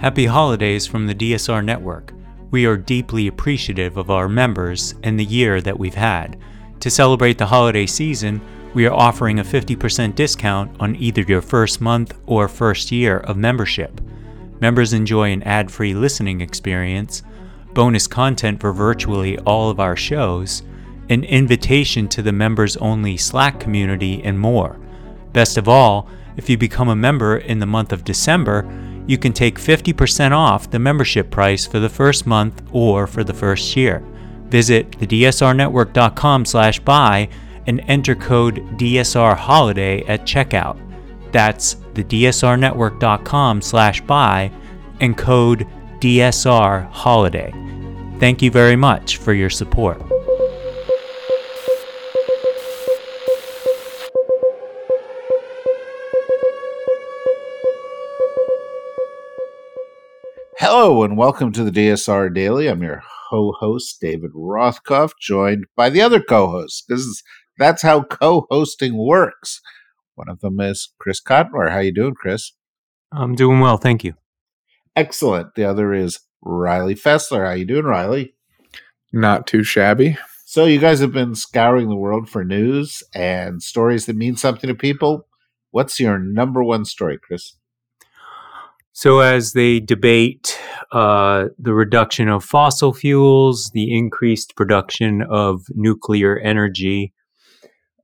Happy holidays from the DSR Network. We are deeply appreciative of our members and the year that we've had. To celebrate the holiday season, we are offering a 50% discount on either your first month or first year of membership. Members enjoy an ad free listening experience, bonus content for virtually all of our shows, an invitation to the members only Slack community, and more. Best of all, if you become a member in the month of December, you can take 50% off the membership price for the first month or for the first year. Visit thedsrnetwork.com/buy and enter code DSR Holiday at checkout. That's thedsrnetwork.com/buy and code DSR Holiday. Thank you very much for your support. Hello and welcome to the DSR Daily. I'm your co-host David Rothkopf, joined by the other co-hosts because that's how co-hosting works. One of them is Chris Cotmore. How you doing, Chris? I'm doing well, thank you. Excellent. The other is Riley Fessler. How you doing, Riley? Not too shabby. So you guys have been scouring the world for news and stories that mean something to people. What's your number one story, Chris? So, as they debate uh, the reduction of fossil fuels, the increased production of nuclear energy,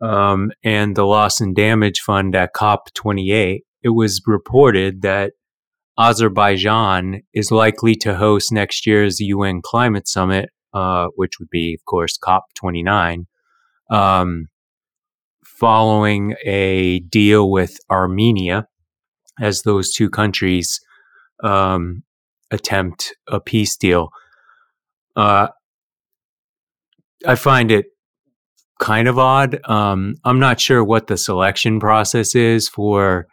um, and the loss and damage fund at COP28, it was reported that Azerbaijan is likely to host next year's UN climate summit, uh, which would be, of course, COP29, um, following a deal with Armenia as those two countries um, attempt a peace deal. Uh, I find it kind of odd. Um, I'm not sure what the selection process is for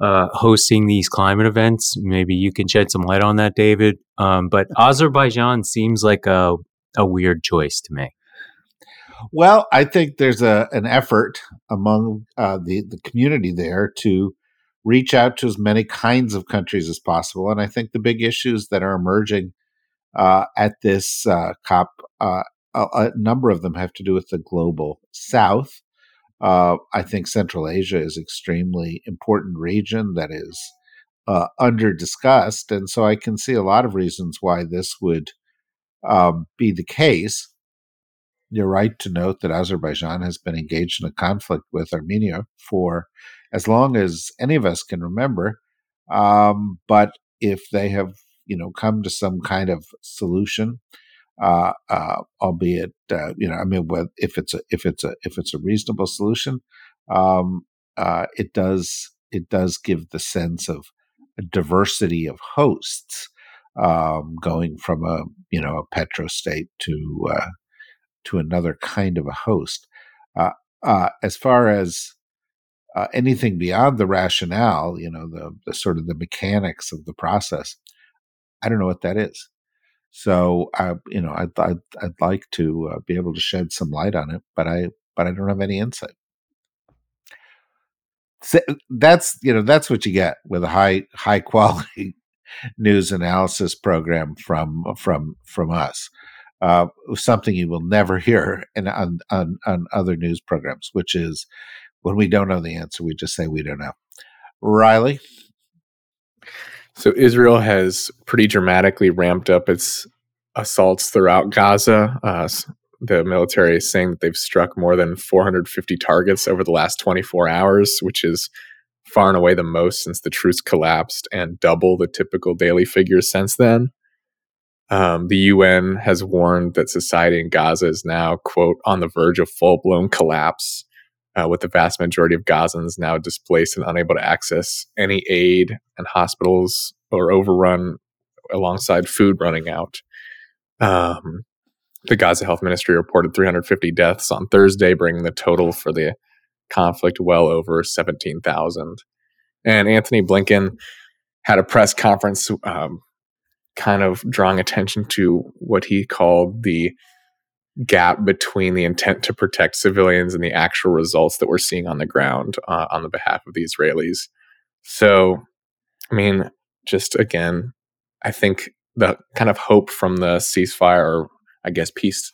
uh, hosting these climate events. Maybe you can shed some light on that, David. Um, but Azerbaijan seems like a, a weird choice to me. Well, I think there's a an effort among uh, the the community there to reach out to as many kinds of countries as possible. And I think the big issues that are emerging uh, at this uh, COP, uh, a, a, number of them have to do with the global south. Uh, I think Central Asia is extremely important region that is uh, under discussed, and so I can see a lot of reasons why this would um, be the case. You're right to note that Azerbaijan has been engaged in a conflict with Armenia for as long as any of us can remember. Um, but if they have, you know, come to some kind of solution, uh, uh, albeit, uh, you know, I mean, if it's a if it's a if it's a reasonable solution, um, uh, it does it does give the sense of a diversity of hosts, um, going from a you know a petrostate to uh, to another kind of a host. Uh, as far as uh, anything beyond the rationale, you know, the, the sort of the mechanics of the process, I don't know what that is. So, I, you know, I'd, I'd, I'd like to uh, be able to shed some light on it, but I, but I don't have any insight. So that's, you know, that's what you get with a high, high quality news analysis program from, from, from us. Uh, something you will never hear in, on, on, on other news programs, which is when we don't know the answer, we just say we don't know. Riley? So Israel has pretty dramatically ramped up its assaults throughout Gaza. Uh, the military is saying that they've struck more than 450 targets over the last 24 hours, which is far and away the most since the truce collapsed and double the typical daily figures since then. Um, the UN has warned that society in Gaza is now, quote, on the verge of full blown collapse uh, with the vast majority of Gazans now displaced and unable to access any aid, and hospitals are overrun alongside food running out. Um, the Gaza Health Ministry reported 350 deaths on Thursday, bringing the total for the conflict well over 17,000. And Antony Blinken had a press conference um, kind of drawing attention to what he called the gap between the intent to protect civilians and the actual results that we're seeing on the ground uh, on the behalf of the Israelis. So, I mean, just again, I think the kind of hope from the ceasefire, or I guess peace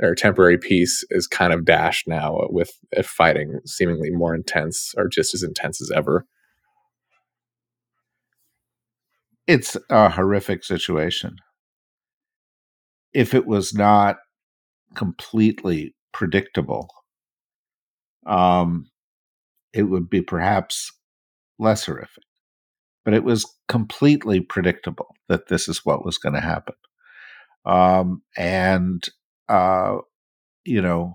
or temporary peace, is kind of dashed now with fighting seemingly more intense or just as intense as ever. It's a horrific situation. If it was not completely predictable, um, it would be perhaps less horrific. But it was completely predictable that this is what was going to happen. Um, and, uh, you know,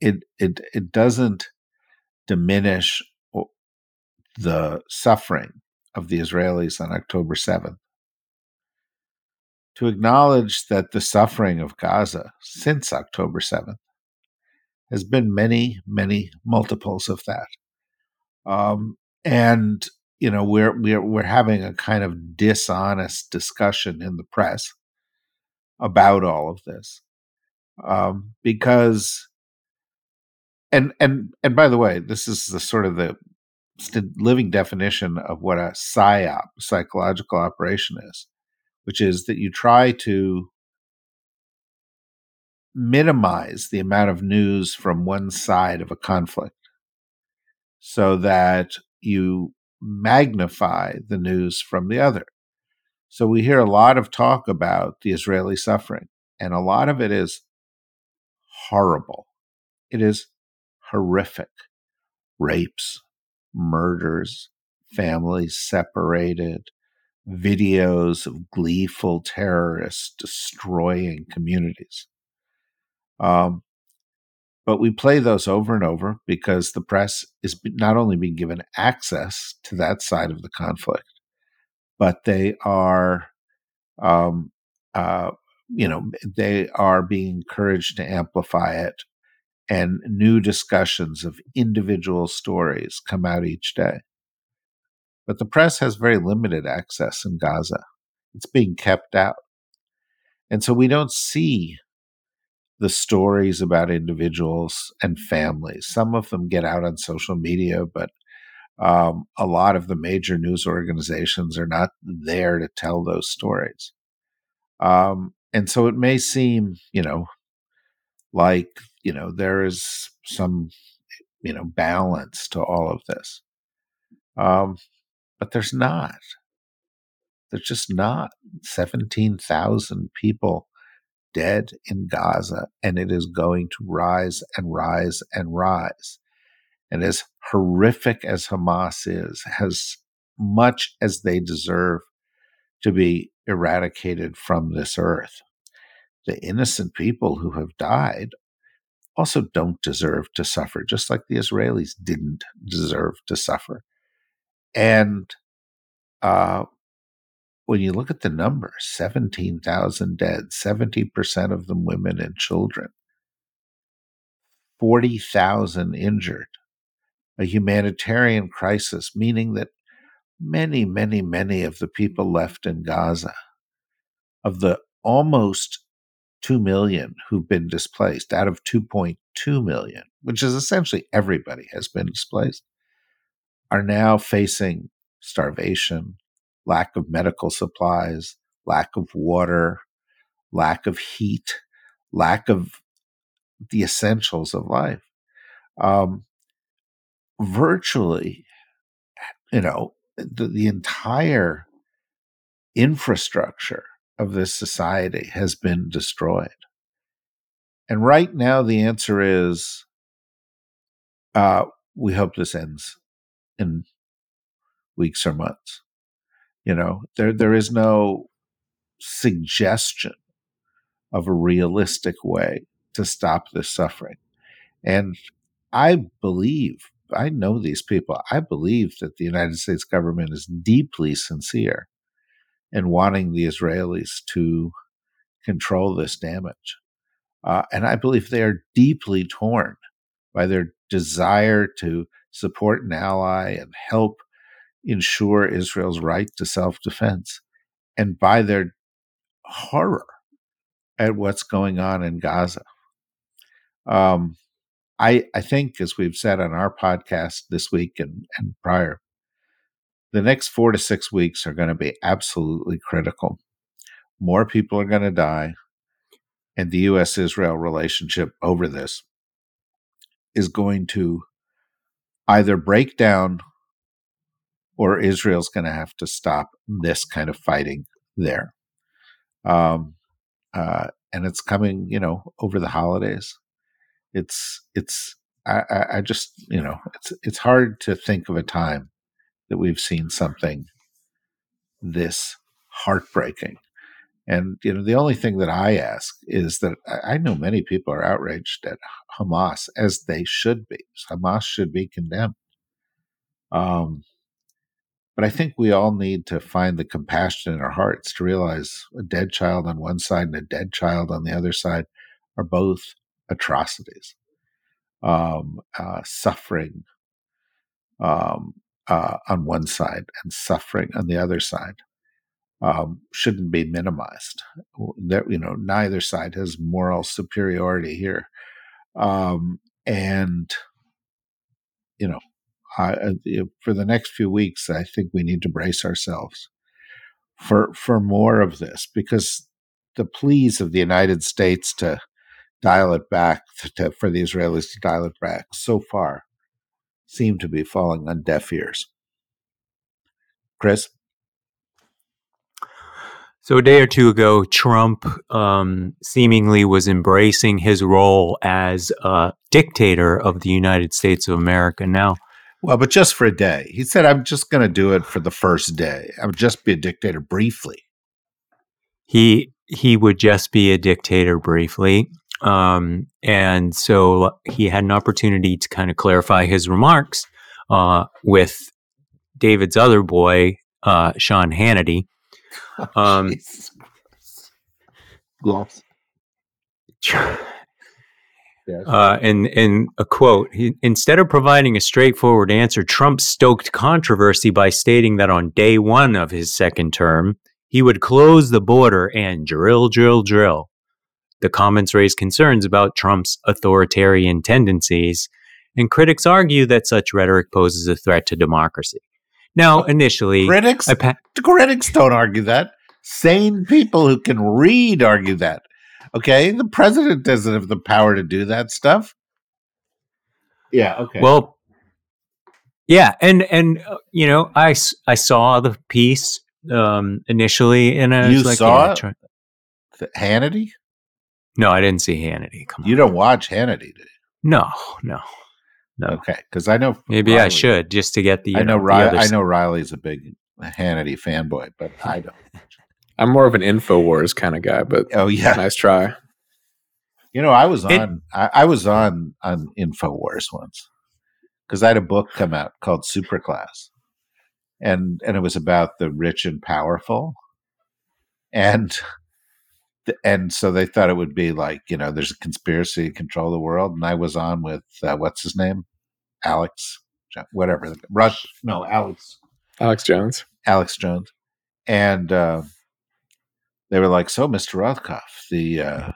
it, it, it doesn't diminish the suffering of the Israelis on October 7th. To acknowledge that the suffering of Gaza since October 7th has been many, many multiples of that. Um, and you know we're we're we're having a kind of dishonest discussion in the press about all of this um, because and and and by the way this is the sort of the living definition of what a psyop psychological operation is which is that you try to minimize the amount of news from one side of a conflict so that you magnify the news from the other. So we hear a lot of talk about the Israeli suffering, and a lot of it is horrible. It is horrific. Rapes, murders, families separated, videos of gleeful terrorists destroying communities. Um, but we play those over and over because the press is not only being given access to that side of the conflict, but they are, um, uh, you know, they are being encouraged to amplify it, and new discussions of individual stories come out each day. But the press has very limited access in Gaza. It's being kept out. And so we don't see the stories about individuals and families. Some of them get out on social media, but um, a lot of the major news organizations are not there to tell those stories. Um, and so it may seem, you know, like, you know, there is some, you know, balance to all of this. Um, but there's not. There's just not. 17,000 people dead in Gaza, and it is going to rise and rise and rise. And as horrific as Hamas is, as much as they deserve to be eradicated from this earth, the innocent people who have died also don't deserve to suffer, just like the Israelis didn't deserve to suffer. And uh, when you look at the numbers 17,000 dead, 70% of them women and children, 40,000 injured, a humanitarian crisis, meaning that many, many, many of the people left in Gaza, of the almost 2 million who've been displaced out of 2.2 million, which is essentially everybody has been displaced, are now facing starvation, lack of medical supplies, lack of water, lack of heat, lack of the essentials of life. Um, virtually, you know, the, the entire infrastructure of this society has been destroyed. And right now, the answer is uh, we hope this ends in weeks or months. You know, there there is no suggestion of a realistic way to stop this suffering. And I believe, I know these people, I believe that the United States government is deeply sincere in wanting the Israelis to control this damage. Uh, and I believe they are deeply torn by their desire to support an ally and help ensure Israel's right to self defense and by their horror at what's going on in Gaza. Um, I, I think, as we've said on our podcast this week and, and prior, the next four to six weeks are going to be absolutely critical. More people are going to die, and the U.S. Israel relationship over this is going to either break down or Israel's going to have to stop this kind of fighting there. Um, uh, and it's coming, you know, over the holidays. It's it's I, I just you know it's it's hard to think of a time that we've seen something this heartbreaking. And you know, the only thing that I ask is that I know many people are outraged at Hamas, as they should be. Hamas should be condemned. Um, but I think we all need to find the compassion in our hearts to realize a dead child on one side and a dead child on the other side are both atrocities, um, uh, suffering um, uh, on one side and suffering on the other side. Um, shouldn't be minimized. That you know, neither side has moral superiority here, um, and you know, uh, for the next few weeks, I think we need to brace ourselves for for more of this because the pleas of the United States to dial it back to, for the Israelis to dial it back so far seem to be falling on deaf ears. Chris. So a day or two ago, Trump um, seemingly was embracing his role as a dictator of the United States of America. Now, well, but just for a day. He said, I'm just going to do it for the first day. I would just be a dictator briefly. He he would just be a dictator briefly. Um, and so he had an opportunity to kind of clarify his remarks uh, with David's other boy, uh, Sean Hannity. Um, Gloves. Uh, and in a quote, he, instead of providing a straightforward answer, Trump stoked controversy by stating that on day one of his second term, he would close the border and drill, drill, drill. The comments raise concerns about Trump's authoritarian tendencies, and critics argue that such rhetoric poses a threat to democracy. Now, initially, critics pa- critics don't argue that. Sane people who can read argue that. Okay, the president doesn't have the power to do that stuff. Yeah. Okay. Well, yeah, and and uh, you know, I I saw the piece um initially, and I was you like, saw yeah, it? Hannity. No, I didn't see Hannity. Come on, You don't watch Hannity, do you? no, no, no. Okay, because I know Maybe I should just to get the. I know, the Riley, other I s- know Riley's a big Hannity fanboy, but I don't. I'm more of an Infowars kind of guy, but Oh yeah, nice try. You know, I was It- on I, I was on on Infowars once because I had a book come out called Superclass, and and it was about the rich and powerful, and th- and so they thought it would be like you know there's a conspiracy to control the world, and I was on with uh, what's his name, Alex, whatever, Rush, no Alex, Alex Jones. Alex Jones, and uh, they were like, "So, Mister Rothkopf, the uh,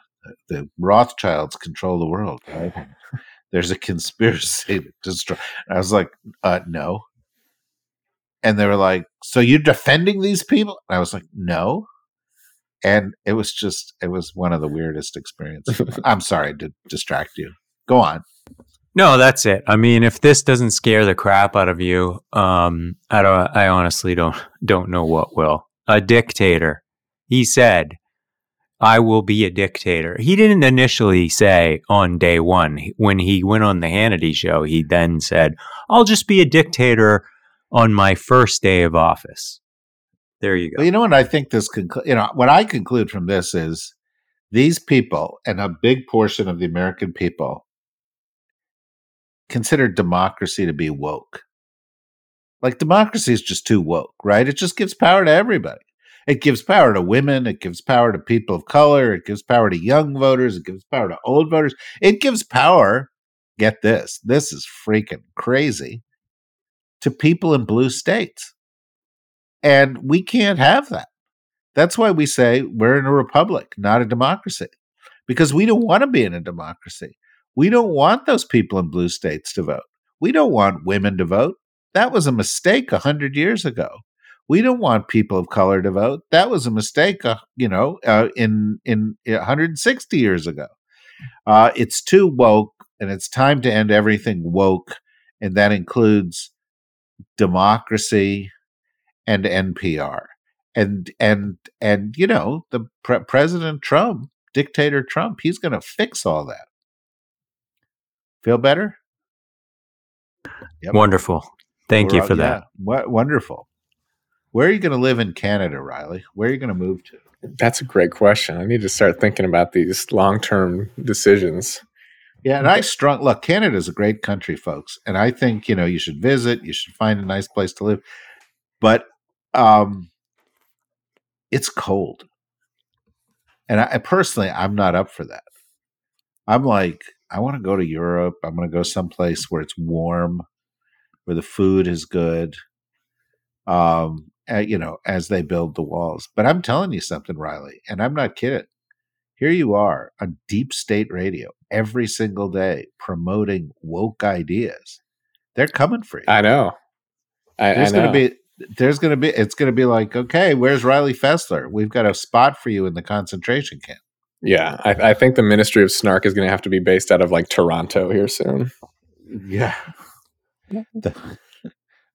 the Rothschilds control the world, right? There's a conspiracy to destroy." I was like, uh, "No," and they were like, "So you're defending these people?" And I was like, "No." And it was just, it was one of the weirdest experiences. I'm sorry to distract you. Go on. No, that's it. I mean, if this doesn't scare the crap out of you, um, I don't. I honestly don't don't know what will. A dictator. He said, "I will be a dictator." He didn't initially say on day one when he went on the Hannity show. He then said, "I'll just be a dictator on my first day of office." There you go. Well, you know what I think this conclu- you know what I conclude from this is these people and a big portion of the American people consider democracy to be woke. Like democracy is just too woke, right? It just gives power to everybody. It gives power to women, it gives power to people of color, it gives power to young voters, it gives power to old voters. It gives power, get this, this is freaking crazy, to people in blue states. And we can't have that. That's why we say we're in a republic, not a democracy, because we don't want to be in a democracy. We don't want those people in blue states to vote. We don't want women to vote. That was a mistake a hundred years ago. We don't want people of color to vote. That was a mistake, uh, you know, uh, in in 160 years ago. Uh, it's too woke, and it's time to end everything woke, and that includes democracy and NPR. And and and you know, the pre- President Trump, dictator Trump, he's going to fix all that. Feel better? Yep. Wonderful. Thank We're, you for yeah, that. What wonderful. Where are you going to live in Canada, Riley? Where are you going to move to? That's a great question. I need to start thinking about these long term decisions. Yeah, and I strong look. Canada is a great country, folks, and I think you know you should visit. You should find a nice place to live, but um, it's cold, and I personally, I'm not up for that. I'm like, I want to go to Europe. I'm going to go someplace where it's warm, where the food is good. Um, you know, as they build the walls. But I'm telling you something, Riley, and I'm not kidding. Here you are on deep state radio every single day promoting woke ideas. They're coming for you. I know. I, there's going to be there's going to be it's going to be like okay, where's Riley Fessler? We've got a spot for you in the concentration camp. Yeah, I, I think the Ministry of Snark is going to have to be based out of like Toronto here soon. Yeah.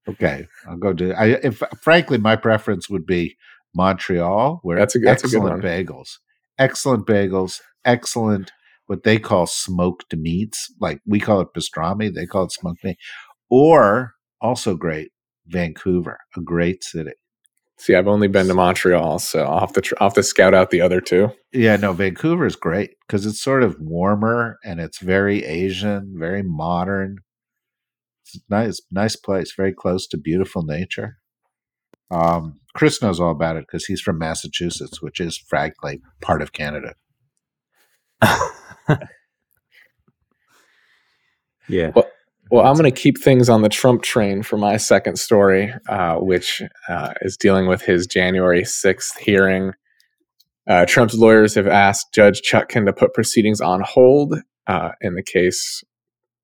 Okay, I'll go to. I if frankly, my preference would be Montreal, where that's a, that's excellent bagels, excellent bagels, excellent what they call smoked meats. Like we call it pastrami, they call it smoked meat, or also great Vancouver, a great city. See, I've only been to Montreal, so I'll have to tr- I'll have to scout out the other two. Yeah, no, Vancouver is great because it's sort of warmer and it's very Asian, very modern It's nice, nice place, very close to beautiful nature. Um, Chris knows all about it because he's from Massachusetts, which is frankly part of Canada. yeah. Well, well I'm going to keep things on the Trump train for my second story, uh, which uh, is dealing with his January 6th hearing. Uh, Trump's lawyers have asked Judge Chutkan to put proceedings on hold uh, in the case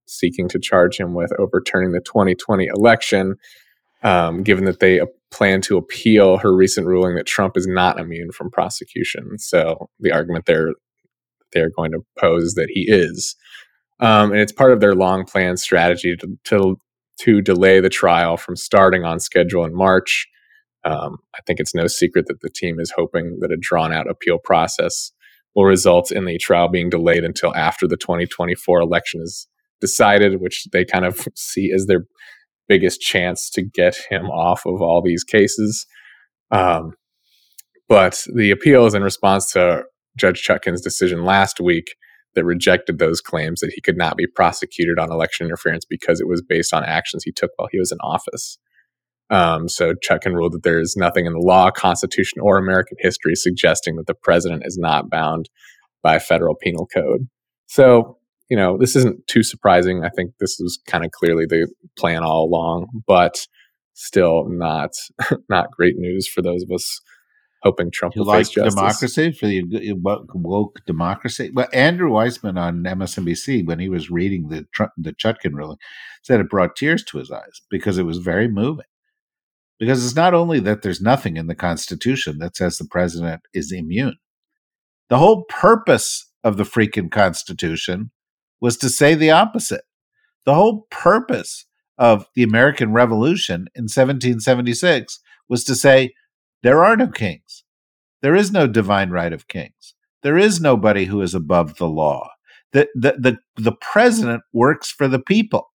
seeking to charge him with overturning the 2020 election, um, given that they plan to appeal her recent ruling that Trump is not immune from prosecution. So the argument they're they're going to pose is that he is, um, and it's part of their long planned strategy to, to to delay the trial from starting on schedule in March. Um, I think it's no secret that the team is hoping that a drawn out appeal process will result in the trial being delayed until after the 2024 election is decided, which they kind of see as their biggest chance to get him off of all these cases. Um, but the appeal is in response to Judge Chutkan's decision last week that rejected those claims that he could not be prosecuted on election interference because it was based on actions he took while he was in office. Um, so Chutkan ruled that there is nothing in the law, constitution, or American history suggesting that the president is not bound by federal penal code. So you know, this isn't too surprising. I think this was kind of clearly the plan all along, but still not not great news for those of us hoping Trump you will like face justice. democracy for the woke democracy. Well, Andrew Weissmann on MSNBC when he was reading the the Chutkan ruling said it brought tears to his eyes because it was very moving. Because it's not only that there's nothing in the Constitution that says the president is immune. The whole purpose of the freaking Constitution was to say the opposite. The whole purpose of the American Revolution in 1776 was to say there are no kings. There is no divine right of kings. There is nobody who is above the law. The, the, the, the president works for the people,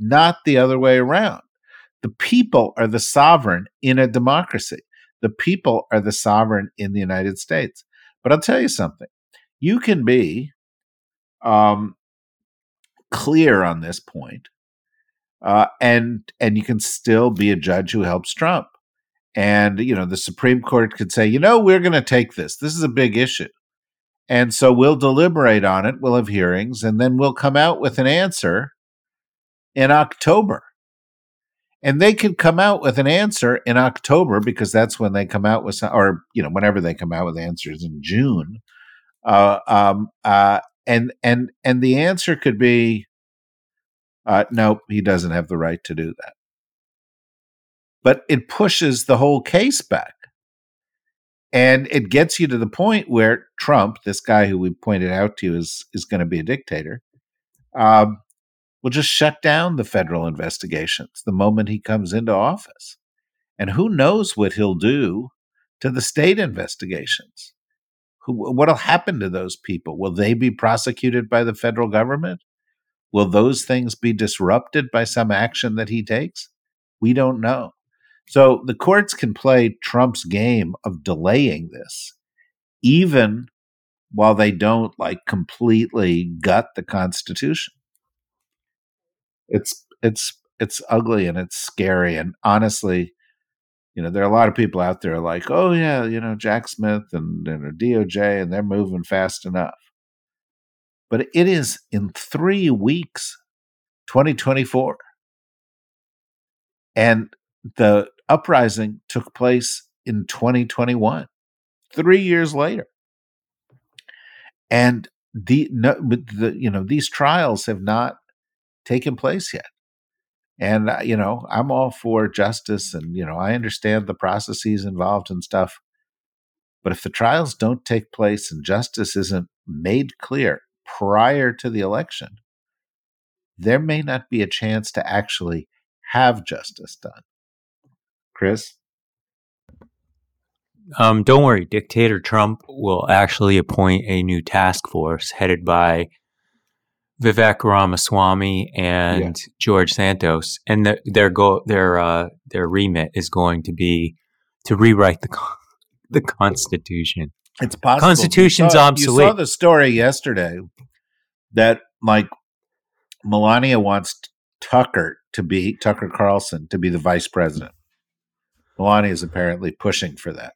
not the other way around. The people are the sovereign in a democracy. The people are the sovereign in the United States. But I'll tell you something. You can be um, clear on this point, uh, and and you can still be a judge who helps Trump. And you know the Supreme Court could say, you know, we're going to take this. This is a big issue, and so we'll deliberate on it. We'll have hearings, and then we'll come out with an answer in October. And they could come out with an answer in October because that's when they come out with, or you know, whenever they come out with answers in June. Uh, um, uh, and and and the answer could be uh, nope he doesn't have the right to do that but it pushes the whole case back. And it gets you to the point where Trump, this guy who we pointed out to you is, is going to be a dictator, um, will just shut down the federal investigations the moment he comes into office. And who knows what he'll do to the state investigations? Who, what'll happen to those people? Will they be prosecuted by the federal government? Will those things be disrupted by some action that he takes? We don't know. So the courts can play Trump's game of delaying this, even while they don't like completely gut the Constitution. It's it's it's ugly and it's scary. And honestly, you know, there are a lot of people out there like, oh yeah, you know, Jack Smith and, and DOJ, and they're moving fast enough. But it is in three weeks, 2024. And the uprising took place in 2021, three years later. And the, no, the you know these trials have not taken place yet. And uh, you know, I'm all for justice, and you know, I understand the processes involved and stuff. But if the trials don't take place and justice isn't made clear prior to the election, there may not be a chance to actually have justice done. Chris? Um, don't worry, Dictator Trump will actually appoint a new task force headed by Vivek Ramaswamy and yeah. George Santos, and the, their go their uh, their remit is going to be to rewrite the the Constitution. It's possible. Constitution's you saw, obsolete. You saw the story yesterday that like Melania wants Tucker to be Tucker Carlson to be the vice president. Melania is apparently pushing for that.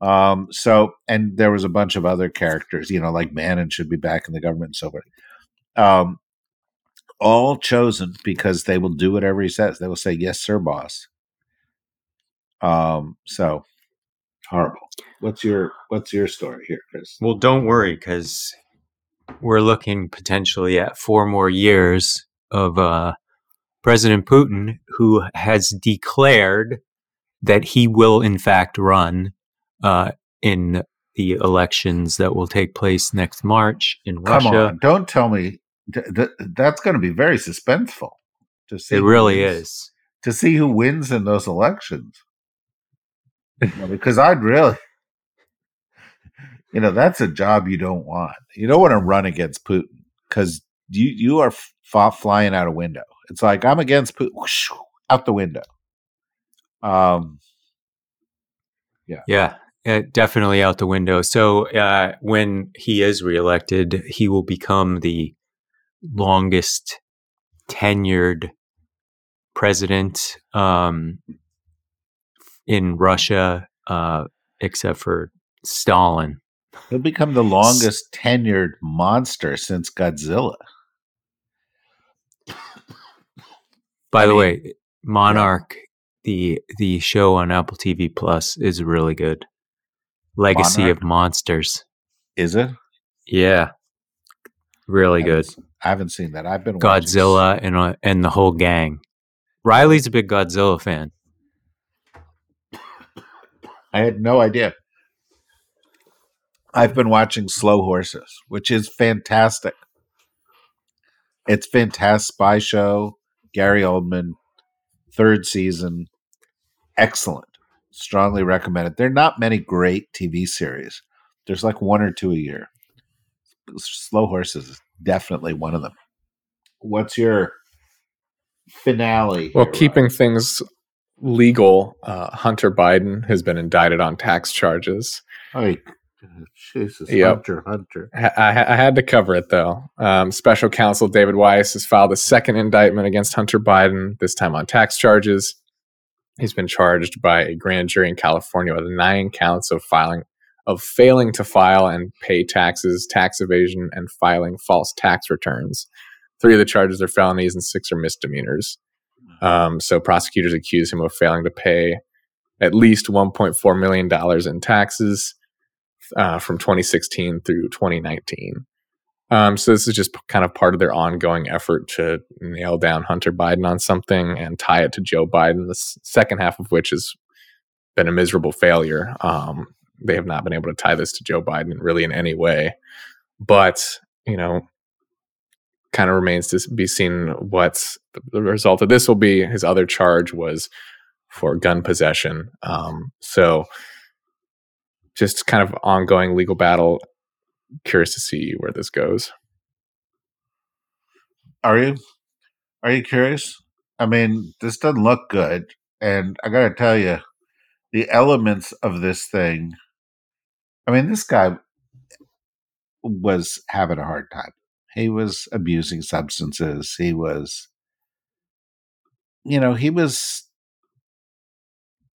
Um, so, and there was a bunch of other characters, you know, like Bannon should be back in the government and so forth. Um, all chosen because they will do whatever he says. They will say, "Yes, sir, boss." Um, so horrible. What's your What's your story here, Chris? Well, don't worry because we're looking potentially at four more years of uh, President Putin, who has declared that he will, in fact, run uh, in the elections that will take place next March in Russia. Come Russia. On, don't tell me th- th- that's going to be very suspenseful. To see, it really is. To see who wins in those elections, because I'd really, you know, that's a job you don't want. You don't want to run against Putin because you you are f- flying out a window. It's like I'm against Putin, whoosh, out the window. Um, yeah, yeah, uh, definitely out the window. So uh, when he is reelected, he will become the longest tenured president um, in Russia, uh, except for Stalin. He'll become the longest tenured monster since Godzilla. By I the mean, way, Monarch. The the show on Apple TV Plus is really good. Legacy Monarch? of Monsters. Is it? Yeah. Really I good. I haven't seen that. I've been Godzilla and uh, and the whole gang. Riley's a big Godzilla fan. I had no idea. I've been watching Slow Horses, which is fantastic. It's fantastic spy show. Gary Oldman, third season, excellent strongly recommend it. There are not many great TV series. There's like one or two a year. Slow Horses is definitely one of them. What's your finale? Well, keeping things legal, uh, Hunter Biden has been indicted on tax charges. Oh, Jesus, yep. Hunter, Hunter. I, I, had to cover it though. Um, Special counsel David Weiss has filed a second indictment against Hunter Biden, this time on tax charges. He's been charged by a grand jury in California with nine counts of filing of failing to file and pay taxes, tax evasion, and filing false tax returns. Three of the charges are felonies and six are misdemeanors. Um, so prosecutors accuse him of failing to pay at least $1.4 million in taxes uh, from 2016 through 2019. Um, so this is just kind of part of their ongoing effort to nail down Hunter Biden on something and tie it to Joe Biden. The second half of which has been a miserable failure. Um, they have not been able to tie this to Joe Biden really in any way. But you know, kind of remains to be seen what the result of this will be. His other charge was for gun possession. Um, so just kind of ongoing legal battle. Curious to see where this goes. Are you? Are you curious? I mean, this doesn't look good, and I got to tell you, the elements of this thing. I mean, this guy was having a hard time. He was abusing substances. He was, you know, he was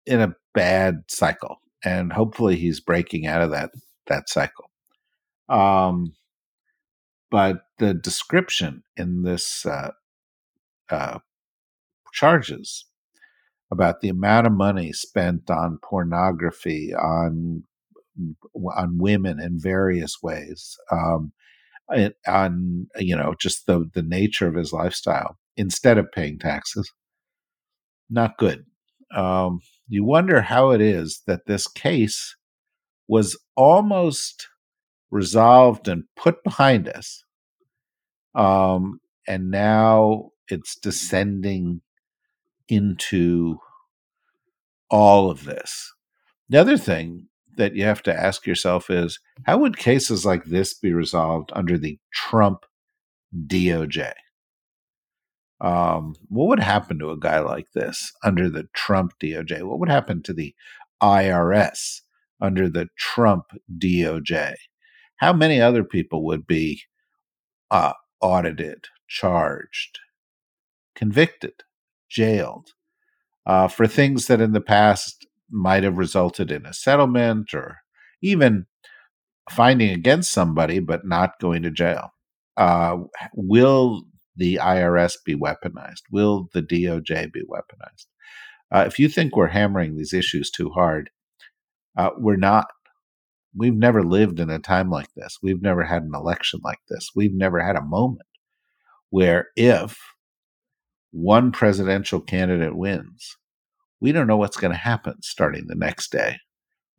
in a bad cycle and hopefully he's breaking out of that that cycle. Um, but the description in this uh, uh, charges about the amount of money spent on pornography, on on women in various ways, um, on you know just the the nature of his lifestyle instead of paying taxes, not good. Um, you wonder how it is that this case was almost resolved and put behind us. Um, and now it's descending into all of this. The other thing that you have to ask yourself is how would cases like this be resolved under the Trump DOJ? Um, what would happen to a guy like this under the Trump DOJ? What would happen to the IRS under the Trump DOJ? How many other people would be uh, audited, charged, convicted, jailed uh, for things that in the past might have resulted in a settlement or even finding against somebody but not going to jail? Uh, will the IRS be weaponized? Will the DOJ be weaponized? Uh, if you think we're hammering these issues too hard, uh, we're not. We've never lived in a time like this. We've never had an election like this. We've never had a moment where if one presidential candidate wins, we don't know what's going to happen starting the next day.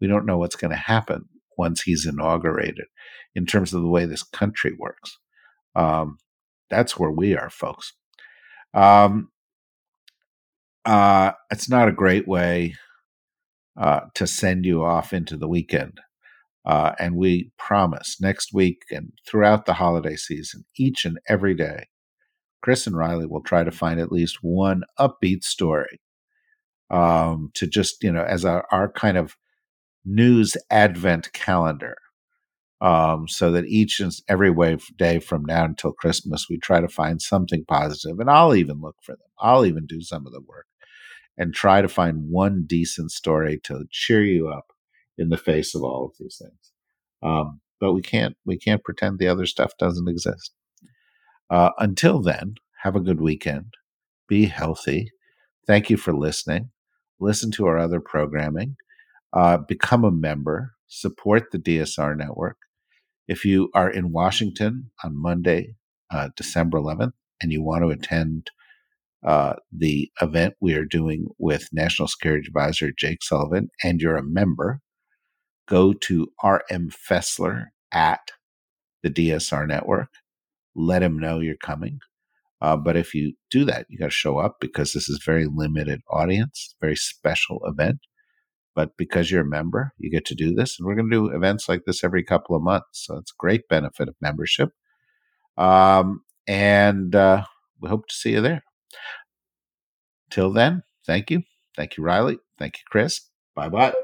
We don't know what's going to happen once he's inaugurated in terms of the way this country works. Um, that's where we are, folks. Um, uh, it's not a great way uh, to send you off into the weekend. Uh, and we promise next week and throughout the holiday season, each and every day, Chris and Riley will try to find at least one upbeat story um, to just, you know, as our, our kind of news advent calendar um, so that each and every day from now until Christmas, we try to find something positive, and I'll even look for them. I'll even do some of the work and try to find one decent story to cheer you up in the face of all of these things. Um, but we can't we can't pretend the other stuff doesn't exist. Uh, until then, have a good weekend. Be healthy. Thank you for listening. Listen to our other programming. Uh, become a member. Support the DSR network. If you are in Washington on Monday, uh, December 11th, and you want to attend uh, the event we are doing with National Security Advisor Jake Sullivan, and you're a member, go to RM Fessler at the DSR network. Let him know you're coming. Uh, but if you do that, you got to show up because this is very limited audience, very special event. But because you're a member, you get to do this. And we're going to do events like this every couple of months. So it's a great benefit of membership. Um, and uh, we hope to see you there. Till then, thank you. Thank you, Riley. Thank you, Chris. Bye bye.